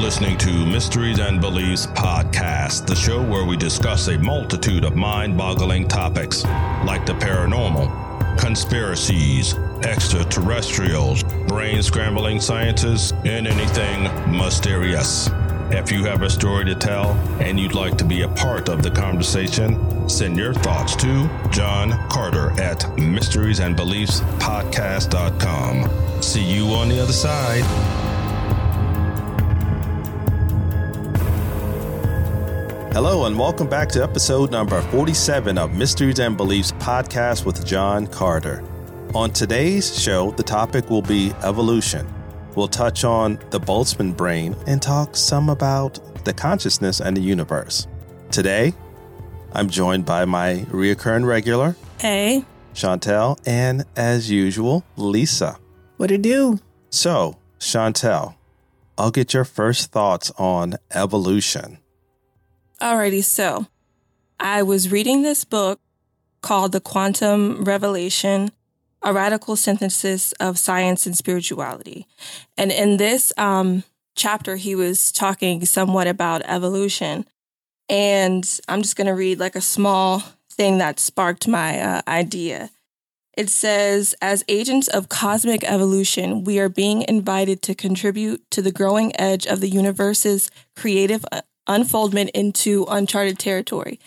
listening to Mysteries and Beliefs Podcast, the show where we discuss a multitude of mind boggling topics like the paranormal, conspiracies, extraterrestrials, brain scrambling sciences, and anything mysterious. If you have a story to tell and you'd like to be a part of the conversation, send your thoughts to John Carter at mysteriesandbeliefspodcast.com. See you on the other side. Hello, and welcome back to episode number 47 of Mysteries and Beliefs podcast with John Carter. On today's show, the topic will be evolution. We'll touch on the Boltzmann brain and talk some about the consciousness and the universe. Today, I'm joined by my reoccurring regular, Hey, Shauntel, and as usual, Lisa. what it do? So, Shauntel, I'll get your first thoughts on evolution. Alrighty, so I was reading this book called The Quantum Revelation A Radical Synthesis of Science and Spirituality. And in this um, chapter, he was talking somewhat about evolution. And I'm just going to read like a small thing that sparked my uh, idea. It says, as agents of cosmic evolution, we are being invited to contribute to the growing edge of the universe's creative uh, unfoldment into uncharted territory.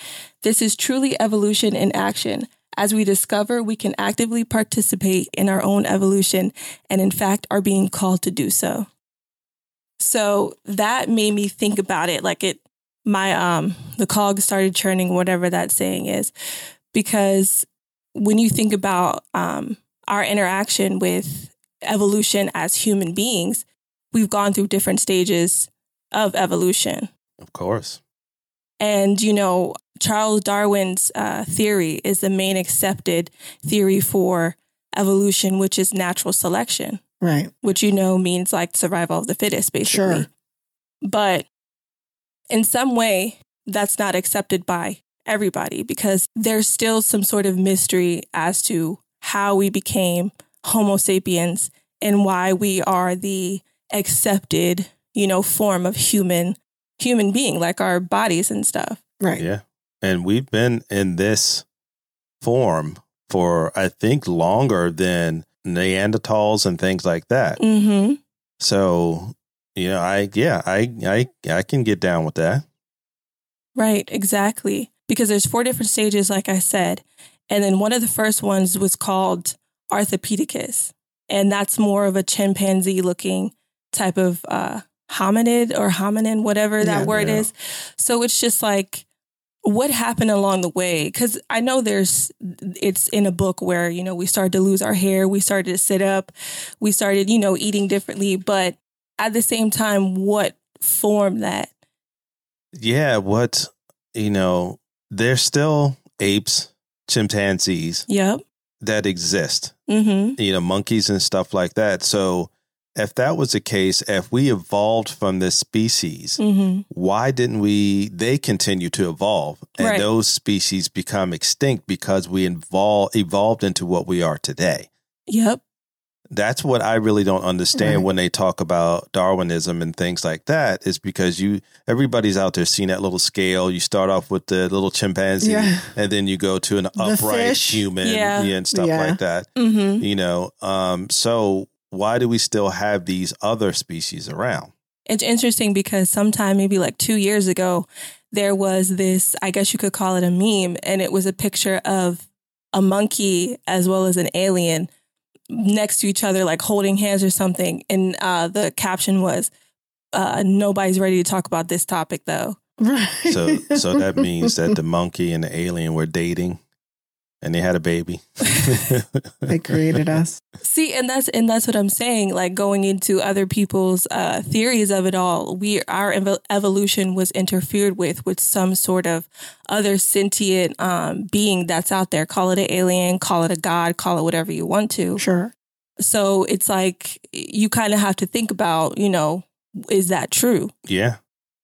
This is truly evolution in action. As we discover, we can actively participate in our own evolution and, in fact, are being called to do so. So that made me think about it. Like it, my, um, the cog started churning, whatever that saying is, because when you think about, um, our interaction with evolution as human beings, we've gone through different stages of evolution. Of course. And, you know, Charles Darwin's uh, theory is the main accepted theory for evolution, which is natural selection, Right. which, you know, means like survival of the fittest, basically. Sure. But in some way, that's not accepted by everybody because there's still some sort of mystery as to how we became Homo sapiens and why we are the accepted, you know, form of human human being, like our bodies and stuff. Right. Yeah. And we've been in this form for, I think, longer than Neanderthals and things like that. Mm-hmm. So, you know, I, yeah, I, I, I can get down with that. Right, exactly. Because there's four different stages, like I said. And then one of the first ones was called Ardipithecus. And that's more of a chimpanzee looking type of uh, hominid or hominin, whatever that Yeah. word Yeah. is. So it's just like, what happened along the way? Because I know there's, it's in a book where, you know, we started to lose our hair, we started to sit up, we started, you know, eating differently. But at the same time, what formed that? Yeah. What, you know, there's still apes, chimpanzees Yep. that exist, Mm-hmm. you know, monkeys and stuff like that. So, if that was the case, if we evolved from this species, Mm-hmm. why didn't we they continue to evolve and Right. those species become extinct because we evol- evolved into what we are today Yep. that's what i really don't understand Right. when they talk about darwinism and things like that is because you everybody's out there seeing that little scale you start off with the little chimpanzee Yeah. and then you go to an The upright fish. human Yeah. and stuff Yeah. like that Mm-hmm. you know um so why do we still have these other species around It's interesting because sometime maybe like two years ago, there was this, I guess you could call it a meme, and it was a picture of a monkey as well as an alien next to each other, like holding hands or something. And uh, the caption was, uh, nobody's ready to talk about this topic though. Right. So so that means that the monkey and the alien were dating and they had a baby. they created us. See, and that's and that's what I'm saying. Like going into other people's uh, theories of it all, we our evo- evolution was interfered with with some sort of other sentient um, being that's out there. Call it an alien, call it a god, call it whatever you want to. Sure. So it's like you kind of have to think about, you know, is that true? yeah.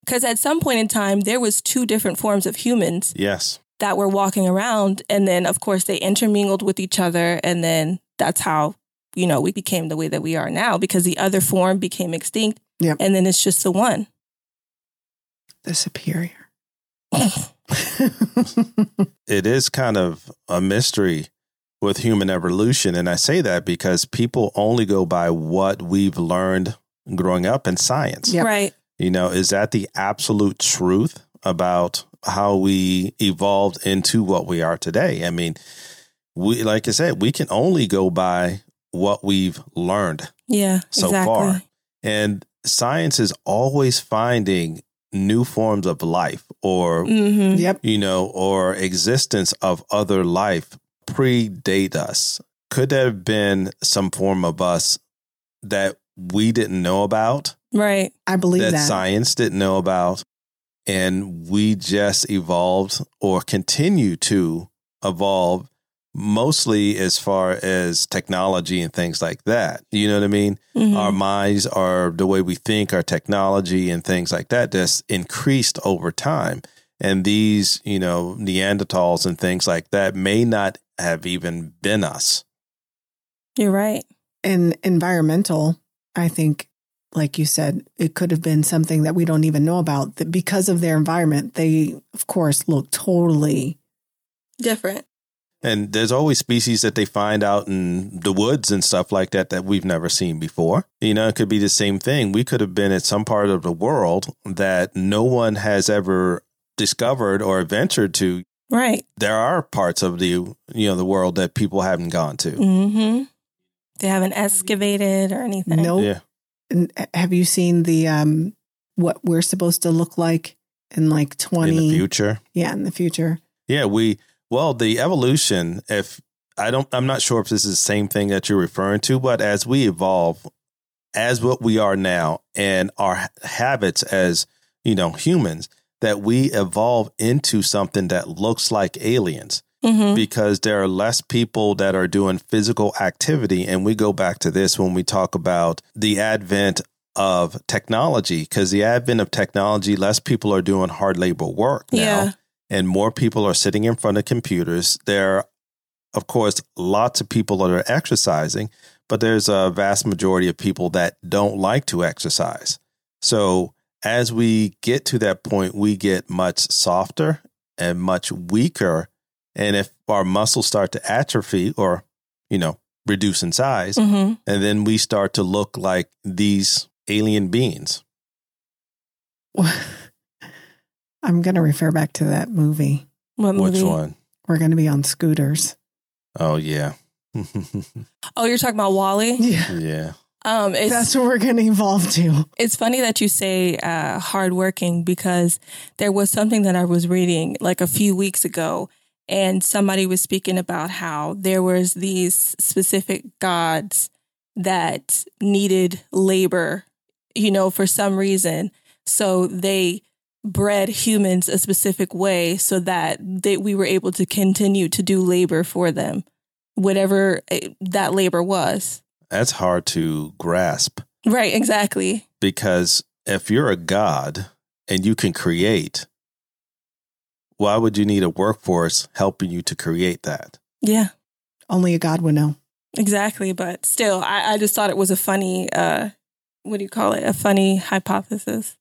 Because at some point in time, there was two different forms of humans Yes. That were walking around, and then of course they intermingled with each other, and then that's how you know we became the way that we are now because the other form became extinct, Yep. and then it's just the one. The superior. it is kind of a mystery with human evolution. And I say that because people only go by what we've learned growing up in science. Yep. Right. You know, is that the absolute truth about how we evolved into what we are today? I mean, we, like I said, we can only go by what we've learned Yeah. so exactly. far. And science is always finding new forms of life or hmm Yep. you know, or existence of other life predate us? Could there have been some form of us that we didn't know about, Right. I believe that, that. science didn't know about, and we just evolved or continue to evolve mostly as far as technology and things like that. You know what I mean? Mhm. Our minds are the way we think, our technology and things like that just increased over time. And these, you know, Neanderthals and things like that may not have even been us. You're right. and environmental, I think, like you said, it could have been something that we don't even know about. That because of their environment, they, of course, look totally. Different. And there's always species that they find out in the woods and stuff like that that we've never seen before. You know, it could be the same thing. We could have been at some part of the world that no one has ever discovered or ventured to. Right. There are parts of the you know the world that people haven't gone to. hmm They haven't excavated or anything. Nope. Yeah. Uh, have you seen the um what we're supposed to look like in like twenty? In the future. Yeah, in the future. Yeah, we well, the evolution, if I don't I'm not sure if this is the same thing that you're referring to, but as we evolve as what we are now and our habits as, you know, humans, that we evolve into something that looks like aliens hmm because there are less people that are doing physical activity. And we go back to this when we talk about the advent of technology, because the advent of technology, less people are doing hard labor work now Yeah. and more people are sitting in front of computers. There are, of course, lots of people that are exercising, but there's a vast majority of people that don't like to exercise. So as we get to that point, we get much softer and much weaker. And if our muscles start to atrophy or, you know, reduce in size, hmm and then we start to look like these alien beings. I'm going to refer back to that movie. What movie? Which one? We're going to be on scooters. Oh, yeah. Oh, you're talking about WALL-E. Yeah, yeah. Um, it's that's what we're going to evolve to. it's funny that you say uh, hardworking because there was something that I was reading like a few weeks ago, and somebody was speaking about how there was these specific gods that needed labor, you know, for some reason. So they bred humans a specific way so that they, we were able to continue to do labor for them, whatever eh, that labor was. That's hard to grasp. Right, exactly. because if you're a god and you can create, why would you need a workforce helping you to create that? Yeah. Only a God would know. Exactly, but still, I, I just thought it was a funny, uh, what do you call it? A funny hypothesis.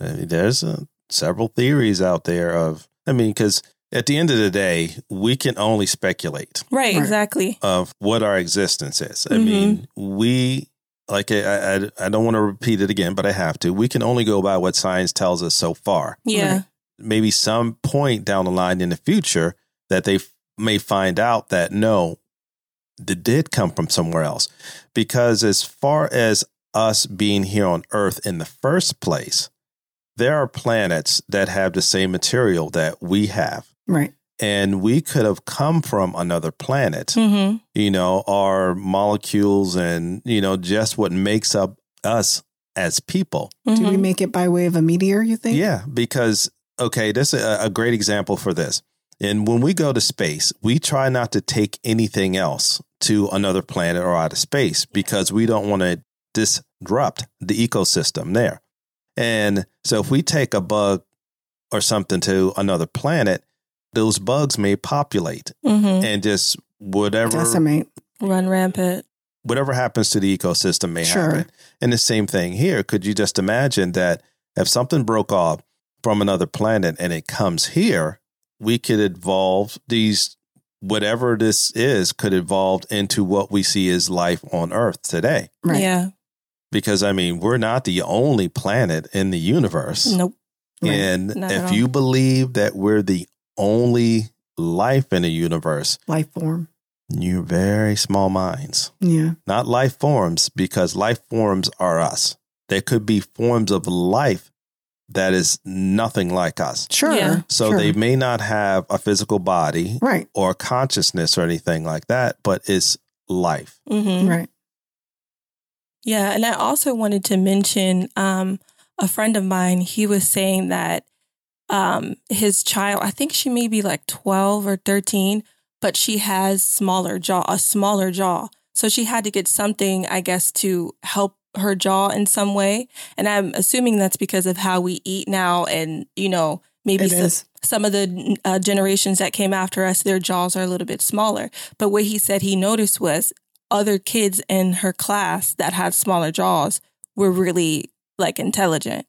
I mean, there's uh, several theories out there of, I mean, because at the end of the day, we can only speculate Right, Right. exactly. of what our existence is. I Mhm. mean, we, like, I, I, I don't want to repeat it again, but I have to. We can only go by what science tells us so far. Yeah. Right. Maybe some point down the line in the future that they f- may find out that no, it did come from somewhere else. Because as far as us being here on Earth in the first place, there are planets that have the same material that we have. Right. And we could have come from another planet, Mm-hmm. you know, our molecules and, you know, just what makes up us as people. Do we make it by way of a meteor, you think? Yeah, because okay, this is a, a great example for this. And when we go to space, we try not to take anything else to another planet or out of space because we don't want to disrupt the ecosystem there. And so if we take a bug or something to another planet, those bugs may populate Mm-hmm. and just whatever Decimate. Run rampant. whatever happens to the ecosystem may Sure. happen. And the same thing here. Could you just imagine that if something broke off from another planet and it comes here, we could evolve these whatever this is could evolve into what we see as life on Earth today. Right. Yeah. Because I mean, we're not the only planet in the universe. Nope. Right. And Not if you believe that we're the only life in the universe, Life form. you're very small minds. Yeah. Not life forms, because life forms are us. There could be forms of life that is nothing like us. Sure. Yeah. So sure. they may not have a physical body Right. or consciousness or anything like that, but it's life. hmm Right. Yeah, and I also wanted to mention um, a friend of mine. He was saying that um, his child, I think she may be like twelve or thirteen, but she has smaller jaw, a smaller jaw. So she had to get something, I guess, to help her jaw in some way. And I'm assuming that's because of how we eat now, and you know, maybe some, some of the uh, generations that came after us, their jaws are a little bit smaller. But what he said he noticed was other kids in her class that had smaller jaws were really like intelligent,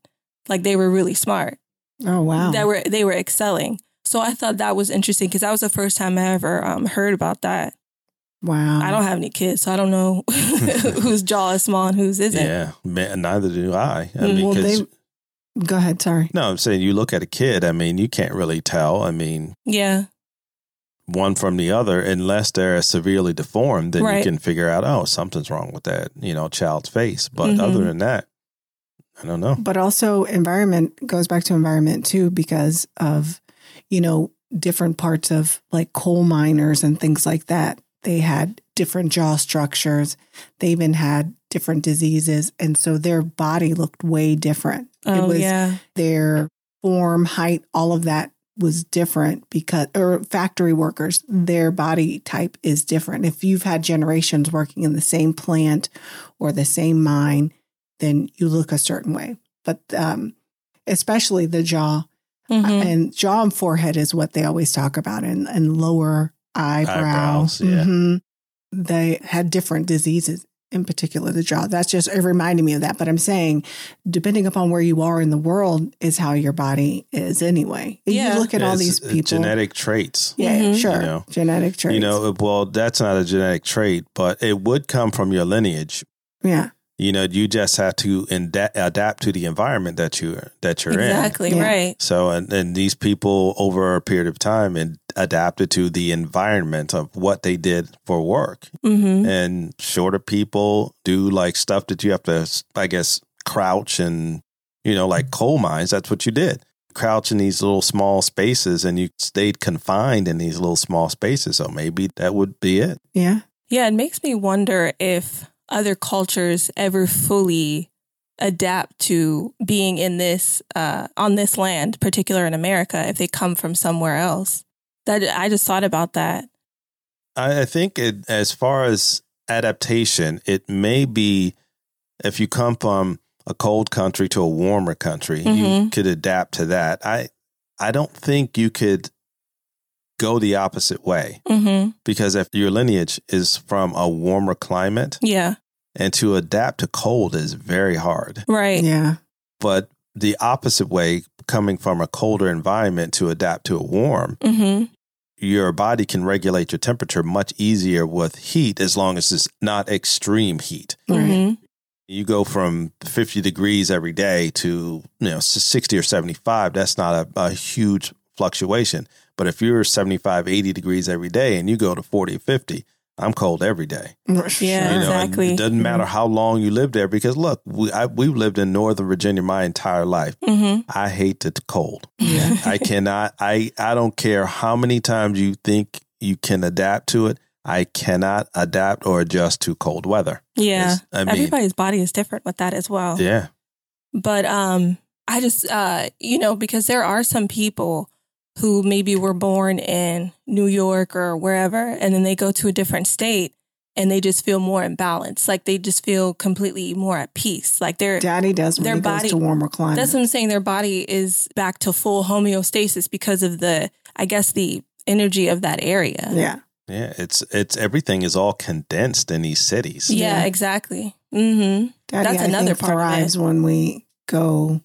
like they were really smart. Oh wow. That were they were excelling. So I thought that was interesting because that was the first time I ever um, heard about that. Wow. I don't have any kids, so I don't know whose jaw is small and whose isn't. Yeah, man, neither do I. I Mm, mean, well, 'cause- they- Go ahead. Sorry. no, I'm saying you look at a kid. I mean, you can't really tell. I mean, Yeah. one from the other unless they're severely deformed. Then Right. you can figure out, oh, something's wrong with that, you know, child's face. But Mhm. other than that, I don't know. But also, environment goes back to environment too, because of, you know, different parts of like coal miners and things like that. They had different jaw structures. They even had different diseases. And so their body looked way different. Oh it was yeah. their form, height, all of that was different because, or factory workers, their body type is different. If you've had generations working in the same plant or the same mine, then you look a certain way. But um, especially the jaw Mhm. and jaw and forehead is what they always talk about, and, and lower eyebrow. Eyebrows, yeah. Mhm. They had different diseases, in particular the jaw. That's just it reminded me of that. But I'm saying, depending upon where you are in the world, is how your body is anyway. Yeah. You look at all these uh, people. genetic traits. yeah, Mhm. sure. You know. genetic traits. You know, well, that's not a genetic trait, but it would come from your lineage. yeah, You know, you just have to inda- adapt to the environment that you that you're in. Exactly Yeah. right. So, and, and these people over a period of time and adapted to the environment of what they did for work. hmm And shorter people do like stuff that you have to, I guess, crouch and, you know, like coal mines. That's what you did. Crouch in these little small spaces and you stayed confined in these little small spaces. So maybe that would be it. yeah. Yeah, it makes me wonder if other cultures ever fully adapt to being in this uh, on this land, particular in America, if they come from somewhere else. That I just thought about that. I, I think it, as far as adaptation, it may be if you come from a cold country to a warmer country, you Mhm. could adapt to that. I I don't think you could go the opposite way hmm because if your lineage is from a warmer climate Yeah, and to adapt to cold is very hard. right. Yeah. But the opposite way, coming from a colder environment to adapt to a warm, hmm your body can regulate your temperature much easier with heat as long as it's not extreme heat. Right. hmm You go from 50 degrees every day to, you know, 60 or 75, that's not a, a huge fluctuation. But if you're 75, 80 degrees every day and you go to 40 or 50, I'm cold every day. Yeah, You know, exactly. it doesn't matter how long you live there because look, we, I, we've lived in Northern Virginia my entire life. hmm I hate the cold. Yeah. I cannot. I I don't care how many times you think you can adapt to it. I cannot adapt or adjust to cold weather. Yeah. I mean, Everybody's body is different with that as well. yeah, But um I just uh you know because there are some people who maybe were born in New York or wherever and then they go to a different state and they just feel more in balance. Like they just feel completely more at peace. Like they're Daddy does when Their he body- goes to warmer climate. that's what I'm saying their body is back to full homeostasis because of the I guess the energy of that area. yeah. yeah. It's it's everything is all condensed in these cities. Yeah, Yeah. exactly. Mhm. Daddy, That's I another think, part of it. thrives when we go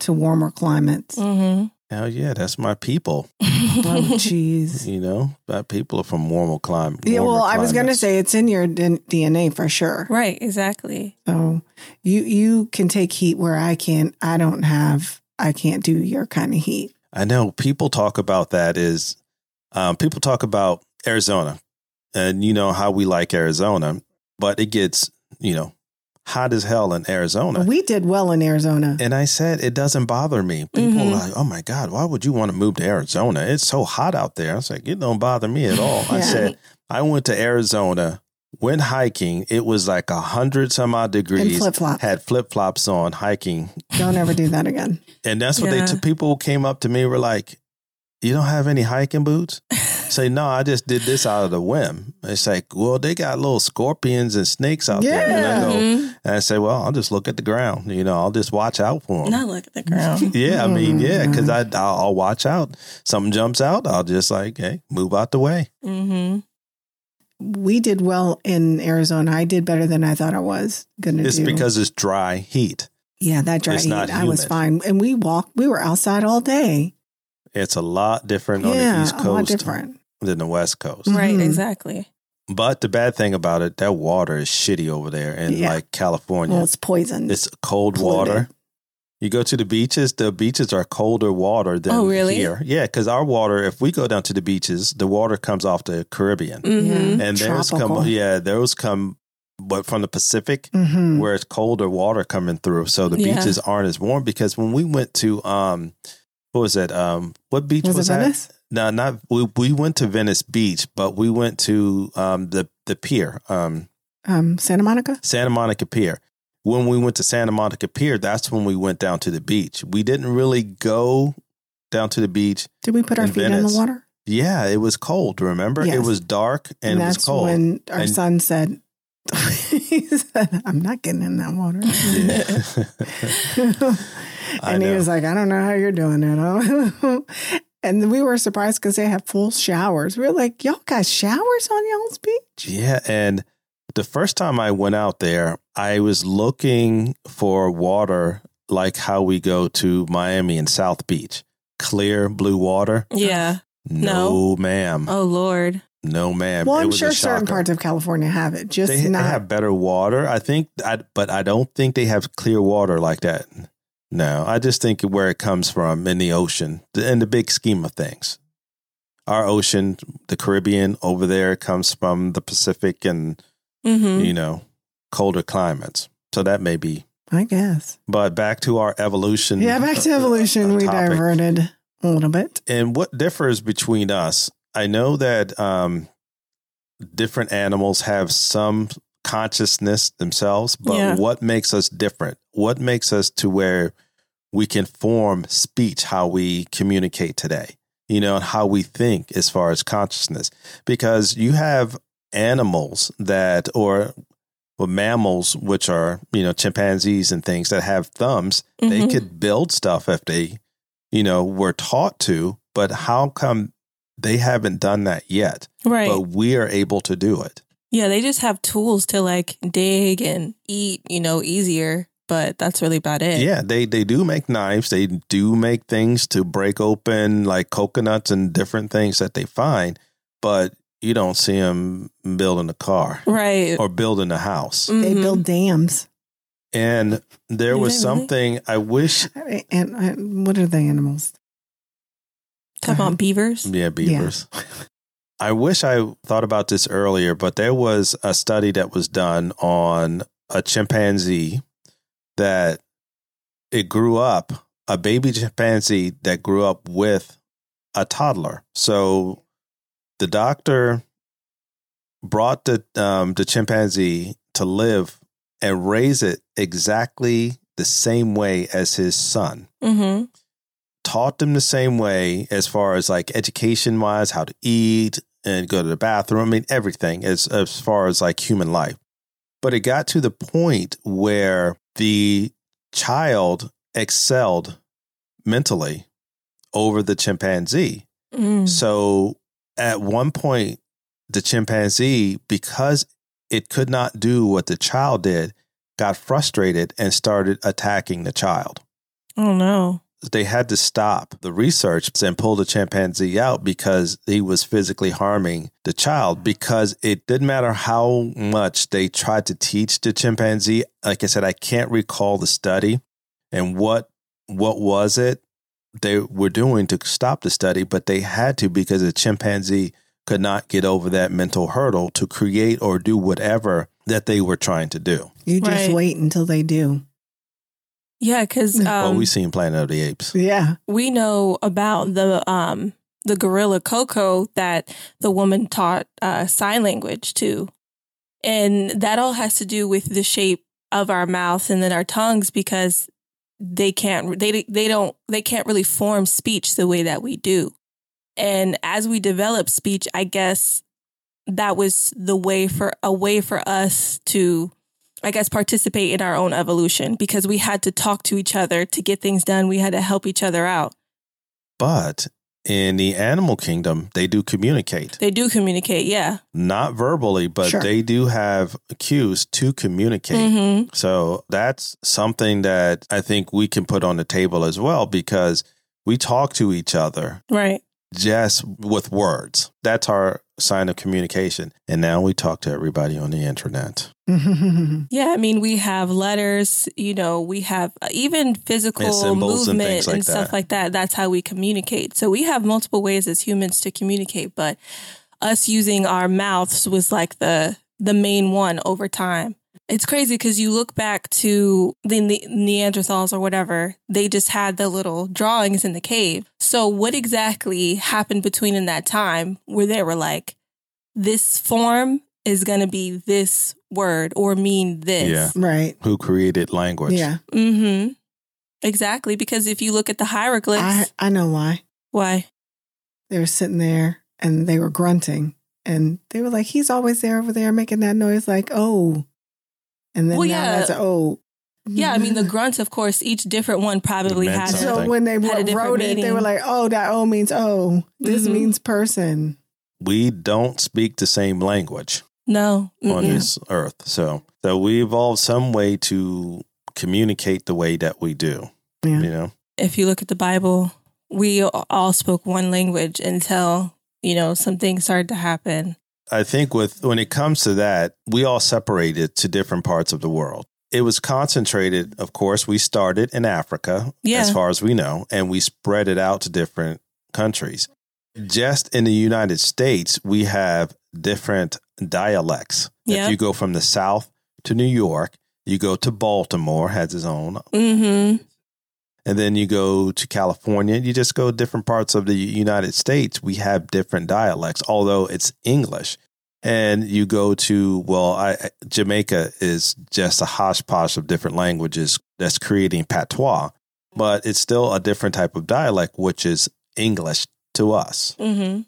to warmer climates. Mm-hmm. Hell yeah, that's my people. Oh, jeez. You know, my people are from warmer climate. Yeah, well, I was going to say it's in your d- DNA for sure. Right, exactly. So you you can take heat where I can't. I don't have. I can't do your kind of heat. I know people talk about that is um, people talk about Arizona and you know how we like Arizona, but it gets, you know, hot as hell in Arizona. We did well in Arizona. and I said it doesn't bother me. People Mhm. are like, "Oh my god, why would you want to move to Arizona? It's so hot out there." I was like, "It don't bother me at all." I said, "I went to Arizona, went hiking. It was like a hundred some odd degrees. flip flops. Had flip flops on hiking, Don't ever do that again. and that's what Yeah. they t- people came up to me were like, "You don't have any hiking boots?" Say no, I just did this out of the whim. It's like, well, they got little scorpions and snakes out there. And I Yeah. go, Mhm. and I say, well, I'll just look at the ground. You know, I'll just watch out for them. Not look at the ground. Yeah, I mean, yeah, because Mm-hmm. I I'll, I'll watch out. Something jumps out, I'll just like, hey, move out the way. mm-hmm. We did well in Arizona. I did better than I thought I was going to do. It's because it's dry heat. yeah, that dry it's heat. not I was fine, and we walked. We were outside all day. It's a lot different on the East Coast different. than the West Coast. Right, exactly. But the bad thing about it, that water is shitty over there in Yeah. like California. Well, it's poison. it's cold polluted. water. You go to the beaches, the beaches are colder water than Oh, really? here. Yeah, because our water, if we go down to the beaches, the water comes off the Caribbean. Mm-hmm. And those Tropical. come, yeah, those come, but from the Pacific, Mhm. where it's colder water coming through, so the Yeah. beaches aren't as warm. Because when we went to, um, what was it? Um, what beach was, Was, it that? Venice? No, not we. We went to Venice Beach, but we went to um the the pier, um Um, Santa Monica. Santa Monica Pier. When we went to Santa Monica Pier, that's when we went down to the beach. We didn't really go down to the beach. Did we put our feet in the water? Yeah, it was cold. Remember, it was dark and, And, it was that's cold. when our And- son said, "He said, I'm not getting in that water." Yeah. I and he was like, I don't know how you're doing it. All. And we were surprised because they have full showers. We were like, y'all got showers on y'all's beach? Yeah, and the first time I went out there, I was looking for water like how we go to Miami and South Beach. Clear blue water. Yeah. No, ma'am. Oh Lord. No, ma'am. Well, I'm was a sure certain parts of California have it, just they, they not. have better water. I think, I, but I don't think they have clear water like that. No, I just think where it comes from in the ocean, in the big scheme of things. Our ocean, the Caribbean over there, comes from the Pacific and Mm-hmm. you know colder climates. So that may be. I guess. But back to our evolution. Yeah, back to evolution. uh, we topic. diverted a little bit. and what differs between us i know that um different animals have some consciousness themselves but Yeah. what makes us different what makes us to where we can form speech how we communicate today you know and how we think as far as consciousness because you have animals that or well, mammals which are you know chimpanzees and things that have thumbs they Mhm. could build stuff if they you know were taught to but how come they haven't done that yet Right. but we are able to do it yeah, they just have tools to like dig and eat, you know, easier, but that's really about it. yeah they they do make knives they do make things to break open like coconuts and different things that they find but you don't see them building a car Right. or building a house They Mhm. build dams. and there Do was they really? something i wish And, and what are the animals? Talk about beavers. yeah beavers i wish i thought about this earlier but there was a study that was done on a chimpanzee that it grew up a baby chimpanzee that grew up with a toddler so the doctor brought the um, the chimpanzee to live and raise it exactly the same way as his son Mm-hmm. taught them the same way as far as like education wise, how to eat and go to the bathroom. I mean, everything as as far as like human life. But it got to the point where the child excelled mentally over the chimpanzee. Mm. So at one point, the chimpanzee, because it could not do what the child did, got frustrated and started attacking the child. Oh no. They had to stop the research and pull the chimpanzee out because he was physically harming the child. Because it didn't matter how much they tried to teach the chimpanzee. Like I said, I can't recall the study and what what was it they were doing to stop the study, but they had to because the chimpanzee could not get over that mental hurdle to create or do whatever that they were trying to do. You just Right. wait until they do. Yeah, because um, well, we seen Planet of the Apes. Yeah. we know about the um the gorilla Koko that the woman taught uh, sign language to, and that all has to do with the shape of our mouths and then our tongues because they can't they they don't they can't really form speech the way that we do, and as we develop speech, I guess that was the way for a way for us to I guess, participate in our own evolution because we had to talk to each other to get things done. We had to help each other out. But in the animal kingdom, they do communicate. They do communicate, yeah. Not verbally, but Sure. they do have cues to communicate. hmm So that's something that I think we can put on the table as well because we talk to each other Right. Just with words. That's our sign of communication. And now we talk to everybody on the internet. Yeah, I mean, we have letters, you know, we have uh, even physical And symbols and movement and, stuff that. like that. That's how we communicate. So we have multiple ways as humans to communicate, but us using our mouths was like the the main one over time. It's crazy because you look back to the Ne- Neanderthals or whatever, they just had the little drawings in the cave. So, what exactly happened between in that time where they were like, this form is going to be this word or mean this? Yeah. right. Who created language? Yeah. Mm-hmm. Exactly. Because if you look at the hieroglyphs, I, I know why. why? They were sitting there and they were grunting. And they were like, he's always there over there making that noise, like, oh. And then Well, now yeah. that's oh. Yeah, I mean, the grunts, of course, each different one probably meant had a. So when they wrote, wrote it, they were like, oh, that oh means oh. This Mhm. means person. We don't speak the same language No. on mm-mm. this earth. So so we evolved some way to communicate the way that we do. Yeah. You know? If you look at the Bible, we all spoke one language until, you know, something started to happen. I think with when it comes to that, we all separated to different parts of the world. It was concentrated, of course, we started in Africa, Yeah. as far as we know, and we spread it out to different countries. Just in the United States, we have different dialects. Yeah. If you go from the South to New York, you go to Baltimore, has its own, Mm-hmm. And then you go to California, you just go different parts of the United States. We have different dialects, although it's English. And you go to, well, I, I- Jamaica is just a hodgepodge of different languages that's creating patois, but it's still a different type of dialect, which is English to us. Mm-hmm.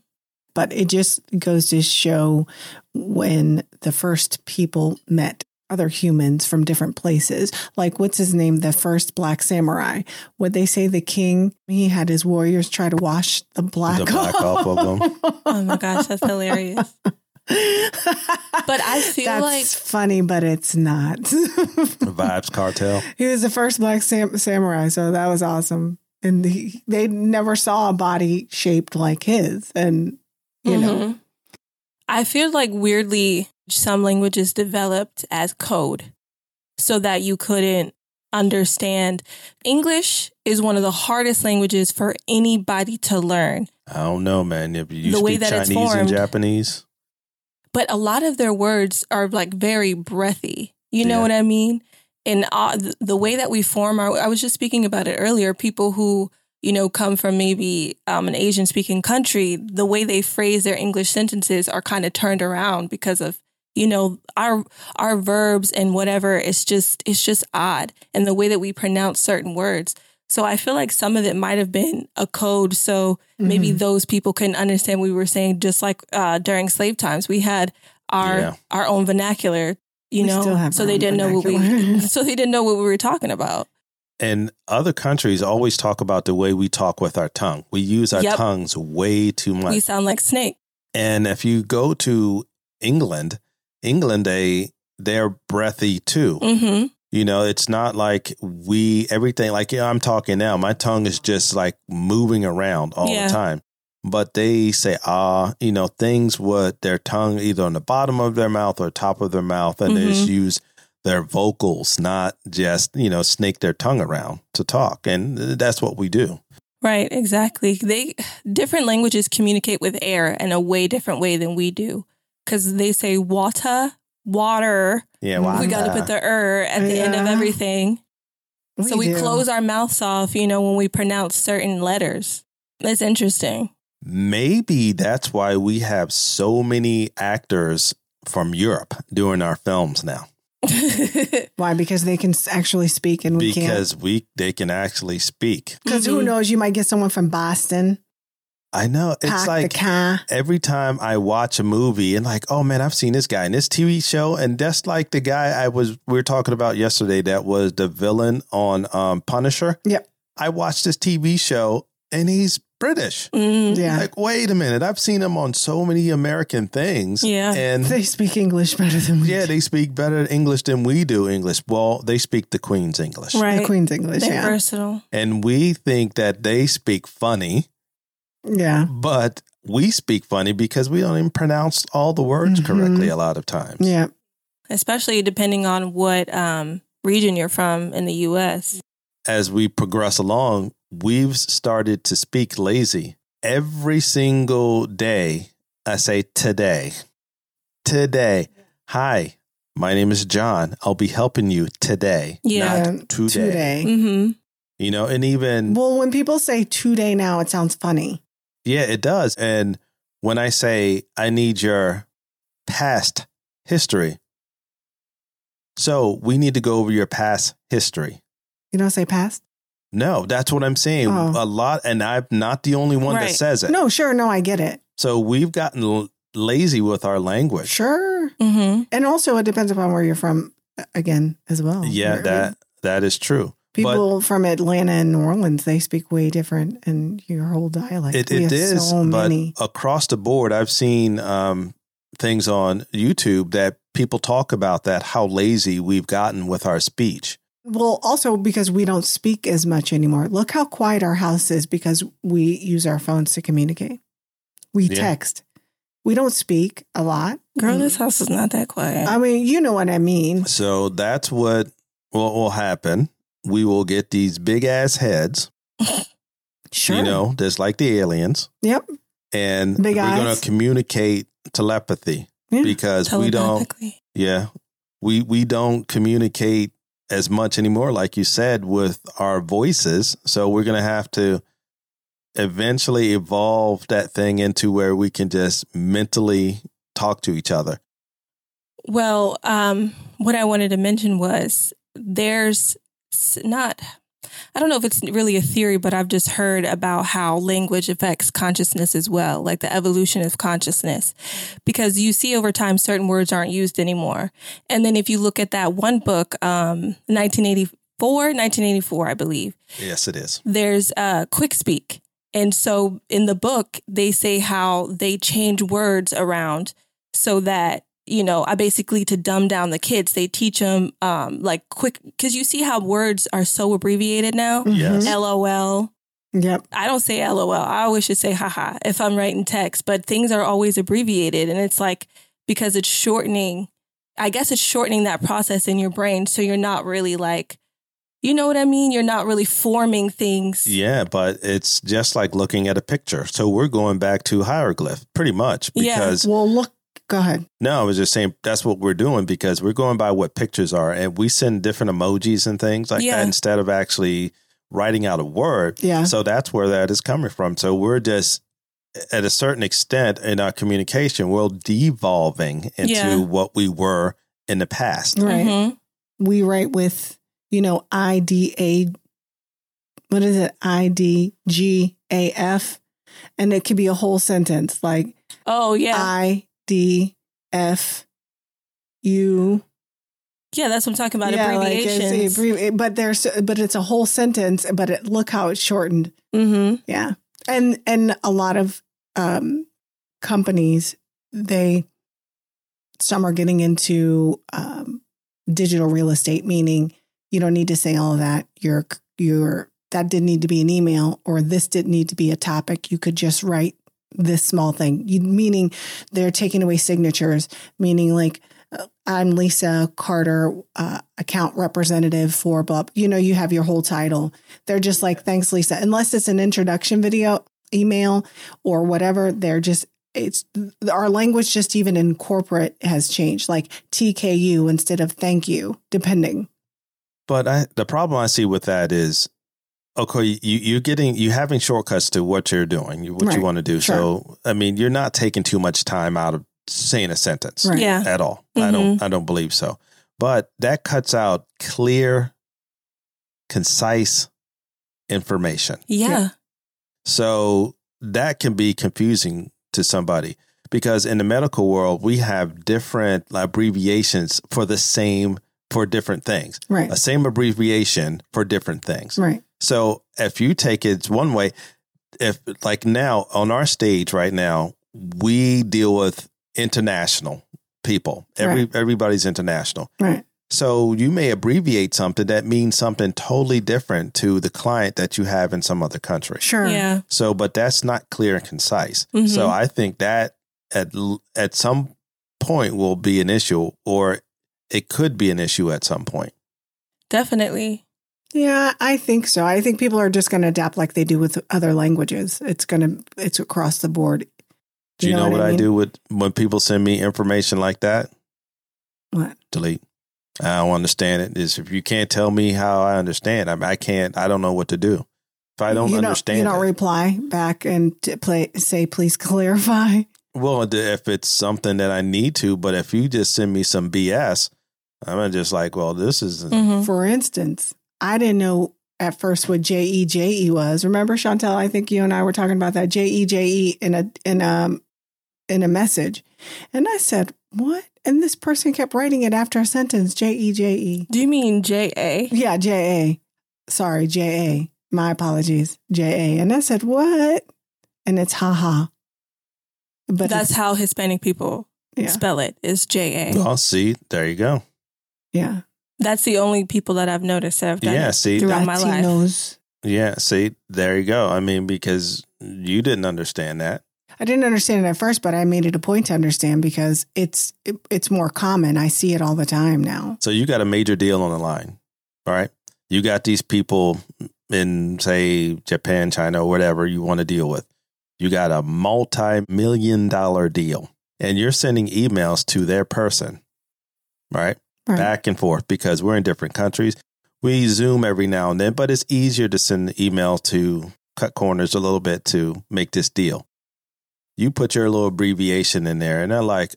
But it just goes to show when the first people met other humans from different places. Like, what's his name? The first black samurai. Would they say the king? He had his warriors try to wash the black, The black off of them. Oh my gosh, that's hilarious. but I feel That's like- funny, but it's not. The Vibes Cartel. he was the first black sam- samurai, so that was awesome. And he, they never saw a body shaped like his, and you know, Mhm. I feel like weirdly some languages developed as code so that you couldn't understand. English is one of the hardest languages for anybody to learn, I don't know, man. If you The way speak that it's Chinese and. Japanese, but a lot of their words are like very breathy. You know Yeah. what I mean? And uh, the way that we form our, I was just speaking about it earlier. People who you know come from maybe um, an Asian speaking country, the way they phrase their English sentences are kind of turned around because of you know our our verbs and whatever. It's just it's just odd, and the way that we pronounce certain words. So I feel like some of it might have been a code, so maybe Mhm. those people couldn't understand what we were saying. Just like uh, during slave times, we had our Yeah. our own vernacular, you We know, so they didn't know what we so they didn't know what we were talking about. And other countries always talk about the way we talk with our tongue. We use our Yep. tongues way too much. We sound like snake. and if you go to England, England they they're breathy too. hmm You know, it's not like we everything like yeah, I'm talking now. My tongue is just like moving around all Yeah. the time. But they say ah, you know, things with their tongue either on the bottom of their mouth or top of their mouth, and they Mm-hmm. just use their vocals, not just you know snake their tongue around to talk, and that's what we do. Right, exactly. They different languages communicate with air in a way different way than we do. Cuz they say water, water. Yeah, We We got to put the er at the end of Yeah. everything. so we do. close our mouths off, you know, when we pronounce certain letters. It's interesting. Maybe that's why we have so many actors from Europe doing our films now. Why? Because they can actually speak and we can't. because we they can actually speak. Because who Mhm. knows? You might get someone from Boston. I know it's Pack like every time I watch a movie and like, oh man, I've seen this guy in this TV show, and that's like the guy I was we were talking about yesterday that was the villain on um, Punisher. Yep. I watched this TV show and he's British. Mm, Yeah. Like, wait a minute, I've seen him on so many American things. Yeah. and They speak English better than we yeah, do. they speak better English than we do English. Well, they speak the Queen's English. right. The Queen's English. They're Yeah. versatile. And we think that they speak funny, Yeah. but we speak funny because we don't even pronounce all the words Mhm. correctly a lot of times. Yeah. Especially depending on what um, region you're from in the US. As we progress along, we've started to speak lazy. Every single day, I say today. Today. Hi, my name is John. I'll be helping you today. Yeah. Not today. Today. Mhm. You know, and even Well, when people say today now, it sounds funny. Yeah, it does. And when I say I need your past history, so we need to go over your past history. You don't say past? No, that's what I'm saying. Oh. A lot, and I'm not the only one that says it. No, sure. No, I get it. So we've gotten l- lazy with our language. Sure. Mhm. And also, it depends upon where you're from again as well. Yeah, Where- that that is true. People from Atlanta and New Orleans, they speak way different in your whole dialect. It, We it have is, so but many. across the board, I've seen um, things on YouTube that people talk about that how lazy we've gotten with our speech. Well, also because we don't speak as much anymore. Look how quiet our house is because we use our phones to communicate. We Yeah. text. We don't speak a lot. Girl, this house is not that quiet. I mean, you know what I mean. So that's what what will happen. We will get these big ass heads, Sure. you know, just like the aliens, Yep. and Big we're going to communicate telepathy Yeah. because we don't. Yeah, we we don't communicate as much anymore, like you said, with our voices. So we're going to have to eventually evolve that thing into where we can just mentally talk to each other. Well, um, what I wanted to mention was there's not, I don't know if it's really a theory, but I've just heard about how language affects consciousness as well, like the evolution of consciousness. Because you see over time, certain words aren't used anymore. And then if you look at that one book, um, 1984, 1984, I believe, Yes, it is. there's uh, quick speak. And so in the book, they say how they change words around so that, you know, I basically to dumb down the kids, they teach them um, like quick, because you see how words are so abbreviated now. Yes. LOL. Yep. I don't say LOL. I always should say haha if I'm writing text, but things are always abbreviated. And it's like because it's shortening, I guess it's shortening that process in your brain. So you're not really like, you know what I mean? You're not really forming things. Yeah, but it's just like looking at a picture. So we're going back to hieroglyph pretty much Yeah. because Well, look, go ahead. no, I was just saying that's what we're doing because we're going by what pictures are and we send different emojis and things like Yeah. that instead of actually writing out a word. Yeah. So that's where that is coming from. So we're just at a certain extent in our communication, we're devolving into Yeah. what we were in the past. Right. Mhm. We write with, you know, I D A, what is it? I D G A F. And it could be a whole sentence like Oh yeah, I D F U. yeah. That's what I'm talking about. Yeah, like abbreviations. abbrevi- but there's but it's a whole sentence. But it, look how it's shortened. hmm Yeah, and and a lot of um, companies they some are getting into um, digital real estate, meaning you don't need to say all of that. Your your that didn't need to be an email or this didn't need to be a topic. You could just write this small thing. You, meaning they're taking away signatures, meaning like uh, I'm Lisa Carter, uh, account representative for blah. You know, you have your whole title. They're just like, thanks, Lisa. Unless it's an introduction video, email, or whatever, they're just it's our language just even in corporate has changed like tku instead of thank you depending but I, the problem i see with that is okay you, you're getting you having shortcuts to what you're doing what right. you want to do sure. so i mean you're not taking too much time out of saying a sentence right. yeah. at all mm-hmm. i don't i don't believe so but that cuts out clear concise information yeah. yeah. so that can be confusing to somebody because in the medical world we have different abbreviations for the same for different things right a same abbreviation for different things right so if you take it one way if like now on our stage right now we deal with international people every right. everybody's international right so you may abbreviate something that means something totally different to the client that you have in some other country. Sure. Yeah. So, but that's not clear and concise. Mm-hmm. So I think that at at some point will be an issue, or it could be an issue at some point. Definitely. Yeah, I think so. I think people are just going to adapt like they do with other languages. It's going to it's across the board. Do you, know, know, what, I, mean? I do with when people send me information like that? What? Delete. I don't understand it. Is if you can't tell me how I understand, I, I can't. I don't know what to do. If I don't, you don't understand, you don't it, reply back and play say, please clarify. Well, if it's something that I need to, but if you just send me some BS, I'm just like, well, this is. Mm-hmm. For instance, I didn't know at first what J E J E was. Remember, Shauntel? I think you and I were talking about that J E J E in a in a in a message, and I said, "What? And this person kept writing it after a sentence J E J E. Do you mean J A? Yeah, J A. Sorry, J A. My apologies, J A. And I said, What? And it's haha. But that's how Hispanic people yeah. spell it is J A. Oh, see, there you go. Yeah. That's the only people that I've noticed that have done yeah, it see, throughout my life. Yeah, see, there you go. I mean, because you didn't understand that. I didn't understand it at first, but I made it a point to understand because it's it, it's more common. I see it all the time now. So you got a major deal on the line, all right? You got these people in say Japan, China, or whatever you want to deal with. You got a multi-million dollar deal and you're sending emails to their person, right? Right? Back and forth because we're in different countries. We Zoom every now and then, but it's easier to send the email to cut corners a little bit to make this deal you put your little abbreviation in there, and they're like,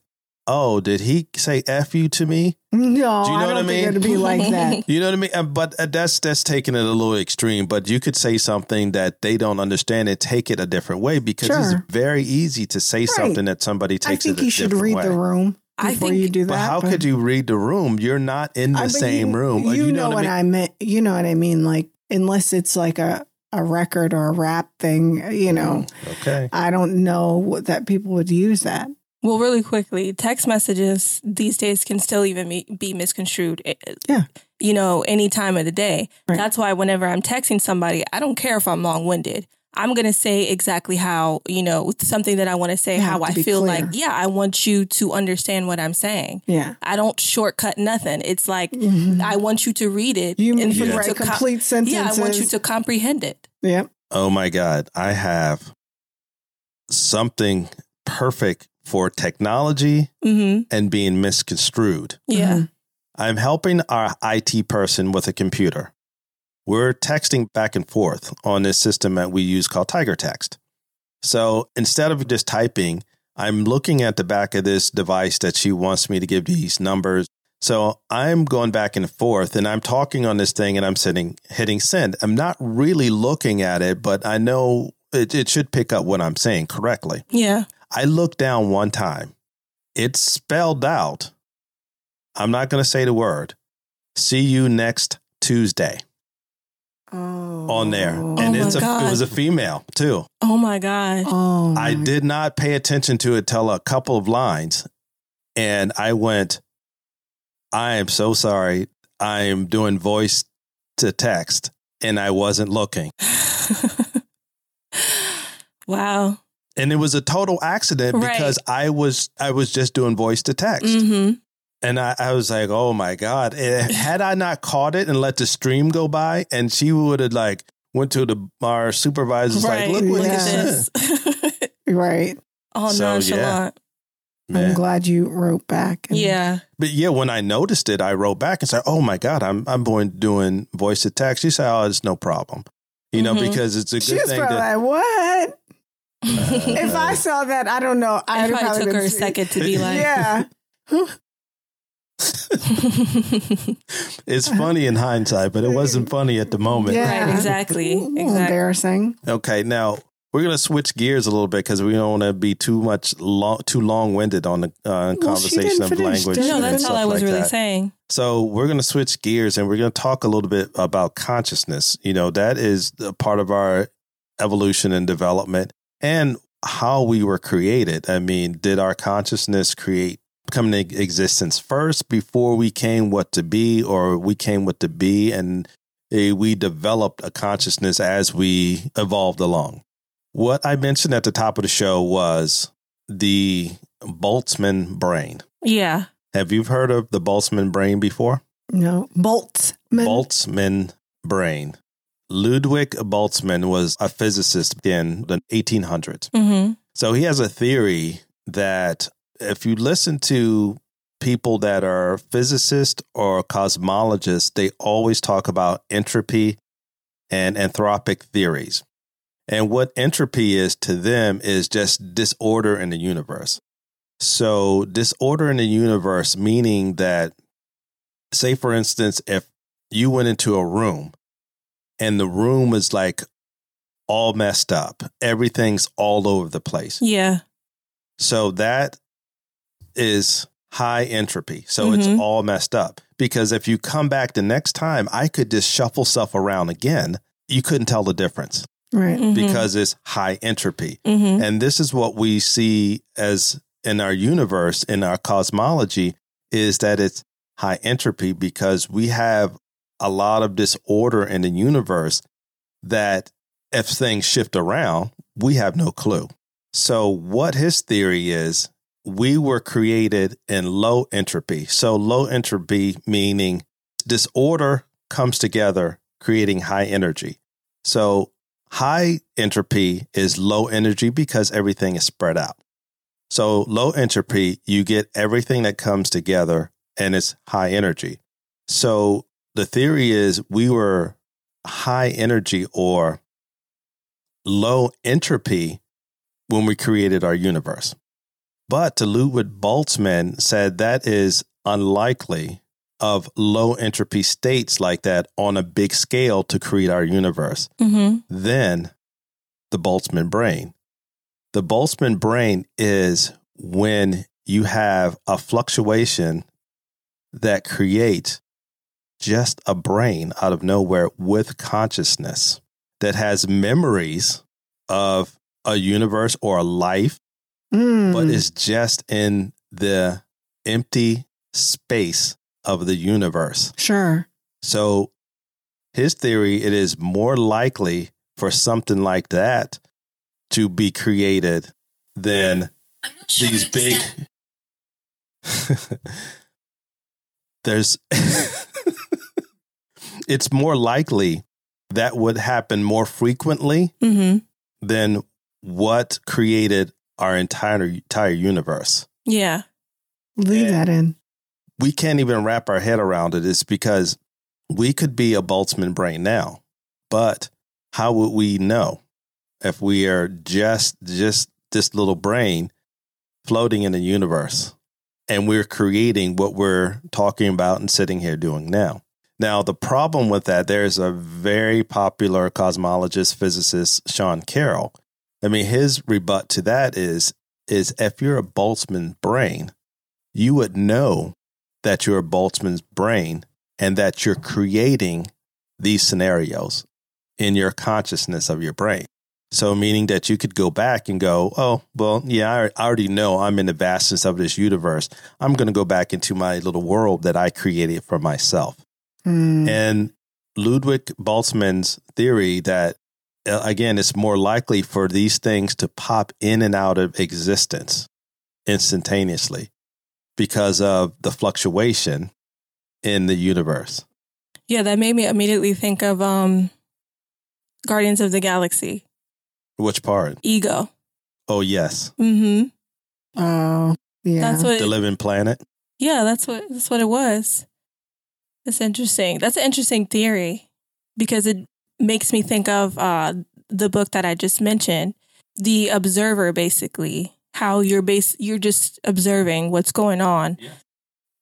"Oh, did he say f you to me?" No, Do you know I what I mean? it'd be like that. you know what I mean? But uh, that's that's taking it a little extreme. But you could say something that they don't understand and take it a different way because sure. it's very easy to say right. something that somebody takes. I think you should read way. the room. I think you do that. But how but could you read the room? You're not in the I same you, room. You, you know, know, what I mean? I meant. You know what I mean? Like unless it's like a a record or a rap thing, you know. Mm, okay. I don't know what, that people would use that. Well, really quickly, text messages these days can still even be be misconstrued. Eh, yeah. You know, any time of the day. Right. That's why whenever I'm texting somebody, I don't care if I'm long winded. I'm going to say exactly how, you know, something that I want to say, you how I feel clear. like, yeah, I want you to understand what I'm saying. Yeah. I don't shortcut nothing. It's like, mm-hmm. I want you to read it. You and for write complete com- sentences. Yeah, I want you to comprehend it. Yep. Oh my God. I have something perfect for technology mm-hmm. and being misconstrued. Yeah. Mm-hmm. I'm helping our IT person with a computer we're texting back and forth on this system that we use called Tiger Text. So instead of just typing, I'm looking at the back of this device that she wants me to give these numbers. So I'm going back and forth and I'm talking on this thing and I'm sitting hitting send. I'm not really looking at it, but I know it, it should pick up what I'm saying correctly. Yeah. I looked down one time. It's spelled out. I'm not going to say the word. See you next Tuesday oh. on there, and oh it's a, it was a female too. Oh my god! Oh, I did not pay attention to it till a couple of lines, and I went, I am so sorry. I am doing voice to text and I wasn't looking. wow. And it was a total accident Right. because I was I was just doing voice to text. hmm And I, I was like, oh my God. Eh, had I not caught it and let the stream go by, and she would have like went to the our supervisor's Right. like, look what Yeah. he this. Right. All So, yeah. nonchalant. I'm glad you wrote back. and- Yeah. But yeah, when I noticed it, I wrote back and said, "Oh my God, I'm I'm going doing voice to text." She said, "Oh, it's no problem," you know, Mhm. because it's a She good was thing. probably To, like, what? Uh, if I saw that, I don't know. I It probably took her a second to be like, yeah. it's funny in hindsight, but it wasn't funny at the moment. yeah. Right, exactly, Ooh, exactly. Embarrassing. Okay, now we're gonna switch gears a little bit because we don't want to be too much long, too long winded on the uh, Well, conversation didn't of finish, language. no, that's all I was like really that. saying. So we're going to switch gears and we're going to talk a little bit about consciousness. You know, that is a part of our evolution and development and how we were created. I mean, did our consciousness create come into existence first before we came what to be or we came what to be and eh, we developed a consciousness as we evolved along. What I mentioned at the top of the show was the Boltzmann brain. Yeah. Have you heard of the Boltzmann brain before? No. Bolts. Boltzmann brain. Ludwig Boltzmann was a physicist in the 1800s. hmm So he has a theory that if you listen to people that are physicists or cosmologists, they always talk about entropy and anthropic theories. And what entropy is to them is just disorder in the universe. So, disorder in the universe, meaning that, say, for instance, if you went into a room and the room was like all messed up, everything's all over the place. Yeah. So, that is high entropy. So, it's Mhm. all messed up. Because if you come back the next time, I could just shuffle stuff around again. You couldn't tell the difference Right. Mhm. because it's high entropy. Mhm. And this is what we see as in our universe, in our cosmology, is that it's high entropy because we have a lot of disorder in the universe that if things shift around, we have no clue. So, what his theory is, we were created in low entropy. So, low entropy meaning disorder comes together, creating high energy. So, high entropy is low energy because everything is spread out. So, low entropy, you get everything that comes together and it's high energy. So, the theory is we were high energy or low entropy when we created our universe. But to Ludwig Boltzmann said that is unlikely of low entropy states like that on a big scale to create our universe. hmm Then the Boltzmann brain. The Boltzmann brain is when you have a fluctuation that creates just a brain out of nowhere with consciousness that has memories of a universe or a life, Mm. but is just in the empty space of the universe. sure. So his theory it is more likely for something like that to be created than these big there's it's more likely that would happen more frequently hmm than what created our entire entire universe. Yeah. Leave Yeah. that in. we can't even wrap our head around it. it is because we could be a Boltzmann brain now, but how would we know if we are just just this little brain floating in the universe and we're creating what we're talking about and sitting here doing now? Now, the problem with that, there's a very popular cosmologist, physicist, Sean Carroll. I mean, his rebut to that is is if you're a Boltzmann brain, you would know that you're a Boltzmann's brain and that you're creating these scenarios in your consciousness of your brain. So, meaning that you could go back and go, oh, well, yeah, I already know I'm in the vastness of this universe. I'm going to go back into my little world that I created for myself. Hmm. And Ludwig Boltzmann's theory that, again, it's more likely for these things to pop in and out of existence instantaneously because of the fluctuation in the universe. Yeah, that made me immediately think of um Guardians of the Galaxy. Which part? Ego. Oh, yes. Mm-hmm. Oh, yeah. That's what The living planet. Yeah, that's what that's what it was. That's interesting. That's an interesting theory because it makes me think of uh, the book that I just mentioned, The Observer. Basically, how you're base you're just observing what's going on.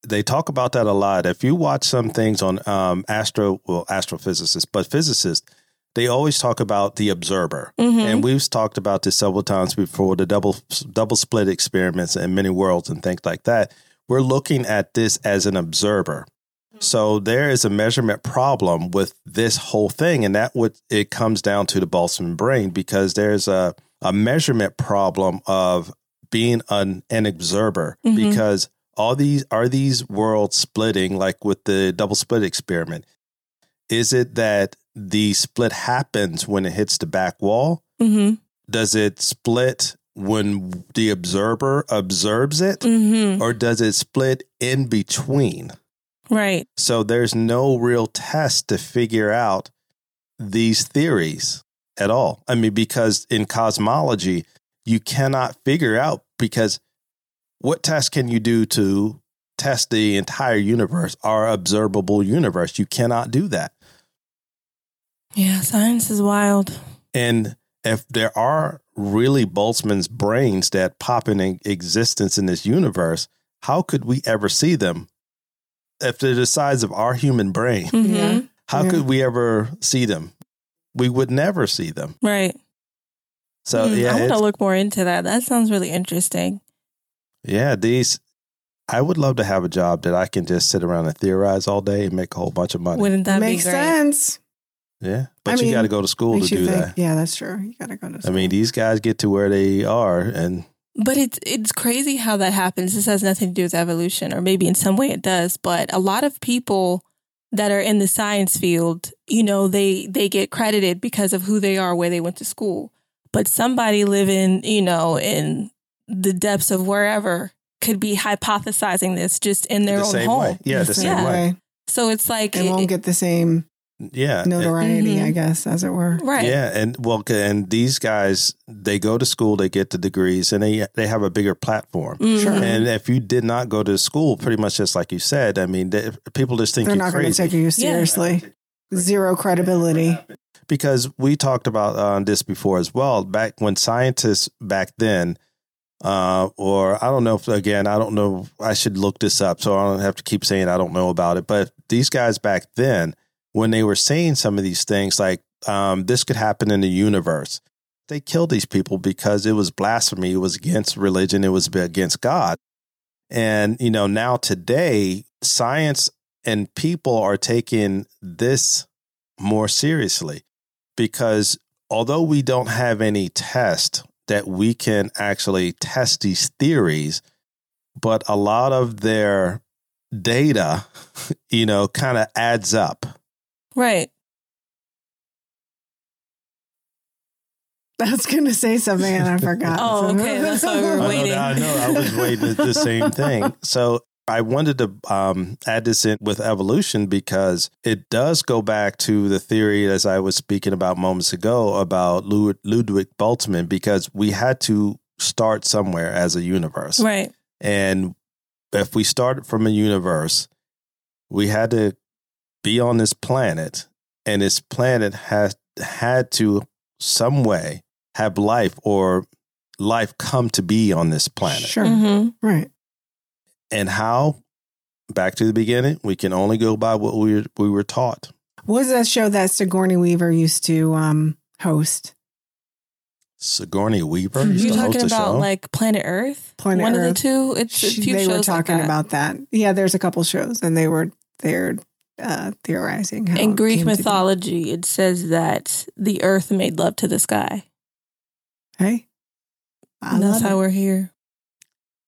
they talk about that a lot. If you watch some things on um, astro, well, astrophysicists, but physicists, they always talk about the observer, Mhm. and we've talked about this several times before. The double double slit experiments and many worlds and things like that. We're looking at this as an observer. So there is a measurement problem with this whole thing, and that what it comes down to the Boltzmann brain because there's a a measurement problem of being an, an observer Mhm. because all these are these worlds splitting like with the double slit experiment is it that the split happens when it hits the back wall Mm-hmm. does it split when the observer observes it Mm-hmm. or does it split in between Right. so there's no real test to figure out these theories at all. I mean, because in cosmology, you cannot figure out because what test can you do to test the entire universe, our observable universe? You cannot do that. Yeah, science is wild. And if there are really Boltzmann's brains that pop in existence in this universe, how could we ever see them? If they're the size of our human brain, Mhm. Yeah. How Yeah. could we ever see them? We would never see them. Right. So Hmm, yeah, I want to look more into that. That sounds really interesting. yeah. These, I would love to have a job that I can just sit around and theorize all day and make a whole bunch of money. Wouldn't that make sense. yeah, I but you mean, got to go to school to do think. that. Yeah, that's true. You got to go to School. I mean, these guys get to where they are, and But it's it's crazy how that happens. This has nothing to do with evolution, or maybe in some way it does. But a lot of people that are in the science field, you know, they they get credited because of who they are, where they went to school. But somebody living, you know, in the depths of wherever could be hypothesizing this just in their the own home. way. Yeah, the Same same Yeah. way. So it's like It won't get the same Yeah, notoriety, Mhm. I guess, as it were. right. Yeah, and well, and these guys they go to school, they get the degrees, and they they have a bigger platform. Mhm. Sure. And if you did not go to school, pretty much just like you said, I mean, they, people just think They're you're not going to take you seriously. Zero credibility. because we talked about uh, this before as well. Back when scientists back then, uh, or I don't know if again, I don't know. I should look this up, so I don't have to keep saying I don't know about it. But these guys back then, when they were saying some of these things, like um, this could happen in the universe, they killed these people because it was blasphemy. It was against religion. It was against God. And you know, now today, science and people are taking this more seriously because although we don't have any test that we can actually test these theories, but a lot of their data, you know, kind of adds up. Right. I was going to say something and I forgot. Oh, okay. That's why we were I know, waiting. I know. I was waiting the same thing. So I wanted to um, add this in with evolution because it does go back to the theory, as I was speaking about moments ago, about Lud- Ludwig Boltzmann, because we had to start somewhere as a universe. Right. And if we started from a universe, we had to be on this planet, and this planet has had to some way have life or life come to be on this planet. Sure. hmm Right. And how? Back to the beginning, we can only go by what we were, we were taught. What was that show that Sigourney Weaver used to um, host? Sigourney Weaver Mhm. used You're to talking a about show. like Planet Earth? Planet One of the two? It's a She- few they shows were like talking that. about that. Yeah, there's a couple shows, and they were they're uh, theorizing how In it Greek came to be. mythology, it says that the earth made love to the sky. Hey, I And that's how it. we're here.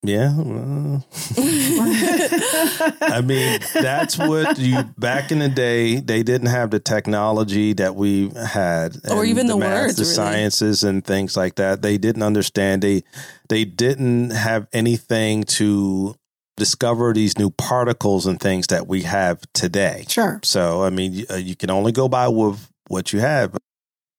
Yeah. well, I mean, that's what you back in the day. They didn't have the technology that we had, Or and even the math, words, the really. sciences, and things like that. They didn't understand. They they didn't have anything to discover these new particles and things that we have today. sure. So, I mean, you, uh, can only go by with what you have.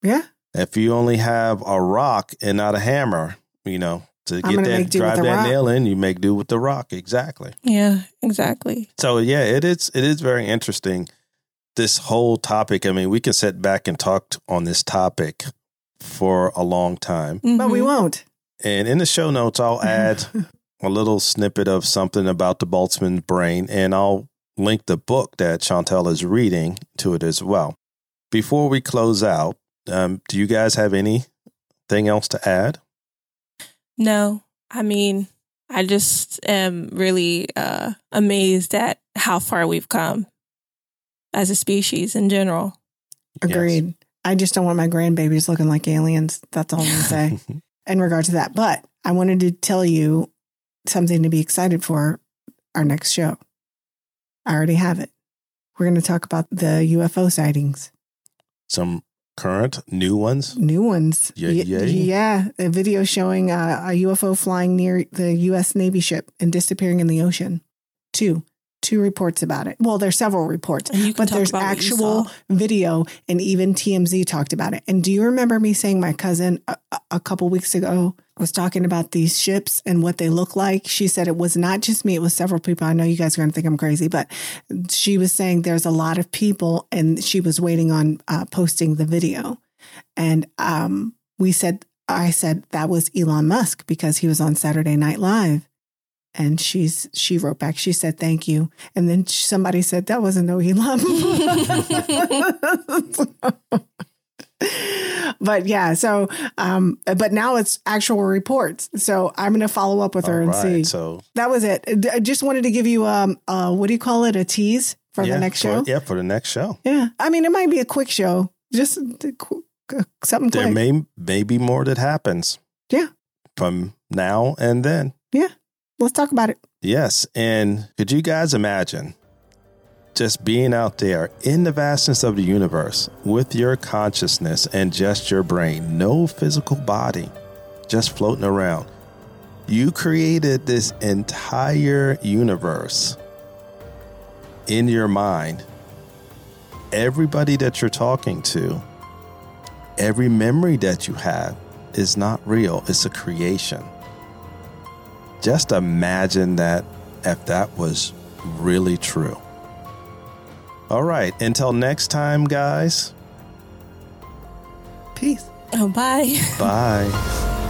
Yeah. If you only have a rock and not a hammer, you know, to I'm get that make do with drive that rock. nail in, you make do with the rock. Exactly. yeah, exactly. So yeah, it is it is very interesting. This whole topic. I mean, we can sit back and talk on this topic for a long time. But we Mhm. won't. And in the show notes, I'll add a little snippet of something about the Boltzmann brain, and I'll link the book that Shauntel is reading to it as well. Before we close out, um, do you guys have anything else to add? No, I mean, I just am really uh, amazed at how far we've come as a species in general. Yes. Agreed. I just don't want my grandbabies looking like aliens. That's all I'm going to say in regard to that. But I wanted to tell you something to be excited for our next show. I already have it. We're going to talk about the UFO sightings, Some current new ones. new ones. Yay, Y- yay. Yeah, a video showing uh, a UFO flying near the U.S. Navy ship and disappearing in the ocean. Two, two reports about it. Well, there's several reports, And you can but there's about what you actual video, and even TMZ talked about it. And do you remember me saying my cousin a, a- a couple weeks ago was talking about these ships and what they look like? She said it was not just me; it was several people. I know you guys are going to think I'm crazy, but she was saying there's a lot of people, and she was waiting on uh, posting the video. And um, we said, I said that was Elon Musk because he was on Saturday Night Live. And she's she wrote back. She said thank you, and then somebody said that wasn't no Elon. but yeah, so um, but now it's actual reports. So I'm going to follow up with her All and see. so That was it. I just wanted to give you um uh what do you call it a tease for yeah, the next for- show. yeah, for the next show. Yeah, I mean it might be a quick show, just uh, something There quick. may may be more that happens. Yeah. From now and then. Let's talk about it. Yes. And could you guys imagine just being out there in the vastness of the universe with your consciousness and just your brain, no physical body, just floating around? You created this entire universe in your mind. Everybody that you're talking to, every memory that you have is not real, it's a creation just imagine that if that was really true. All right, until next time, guys, Peace. Oh, bye. bye.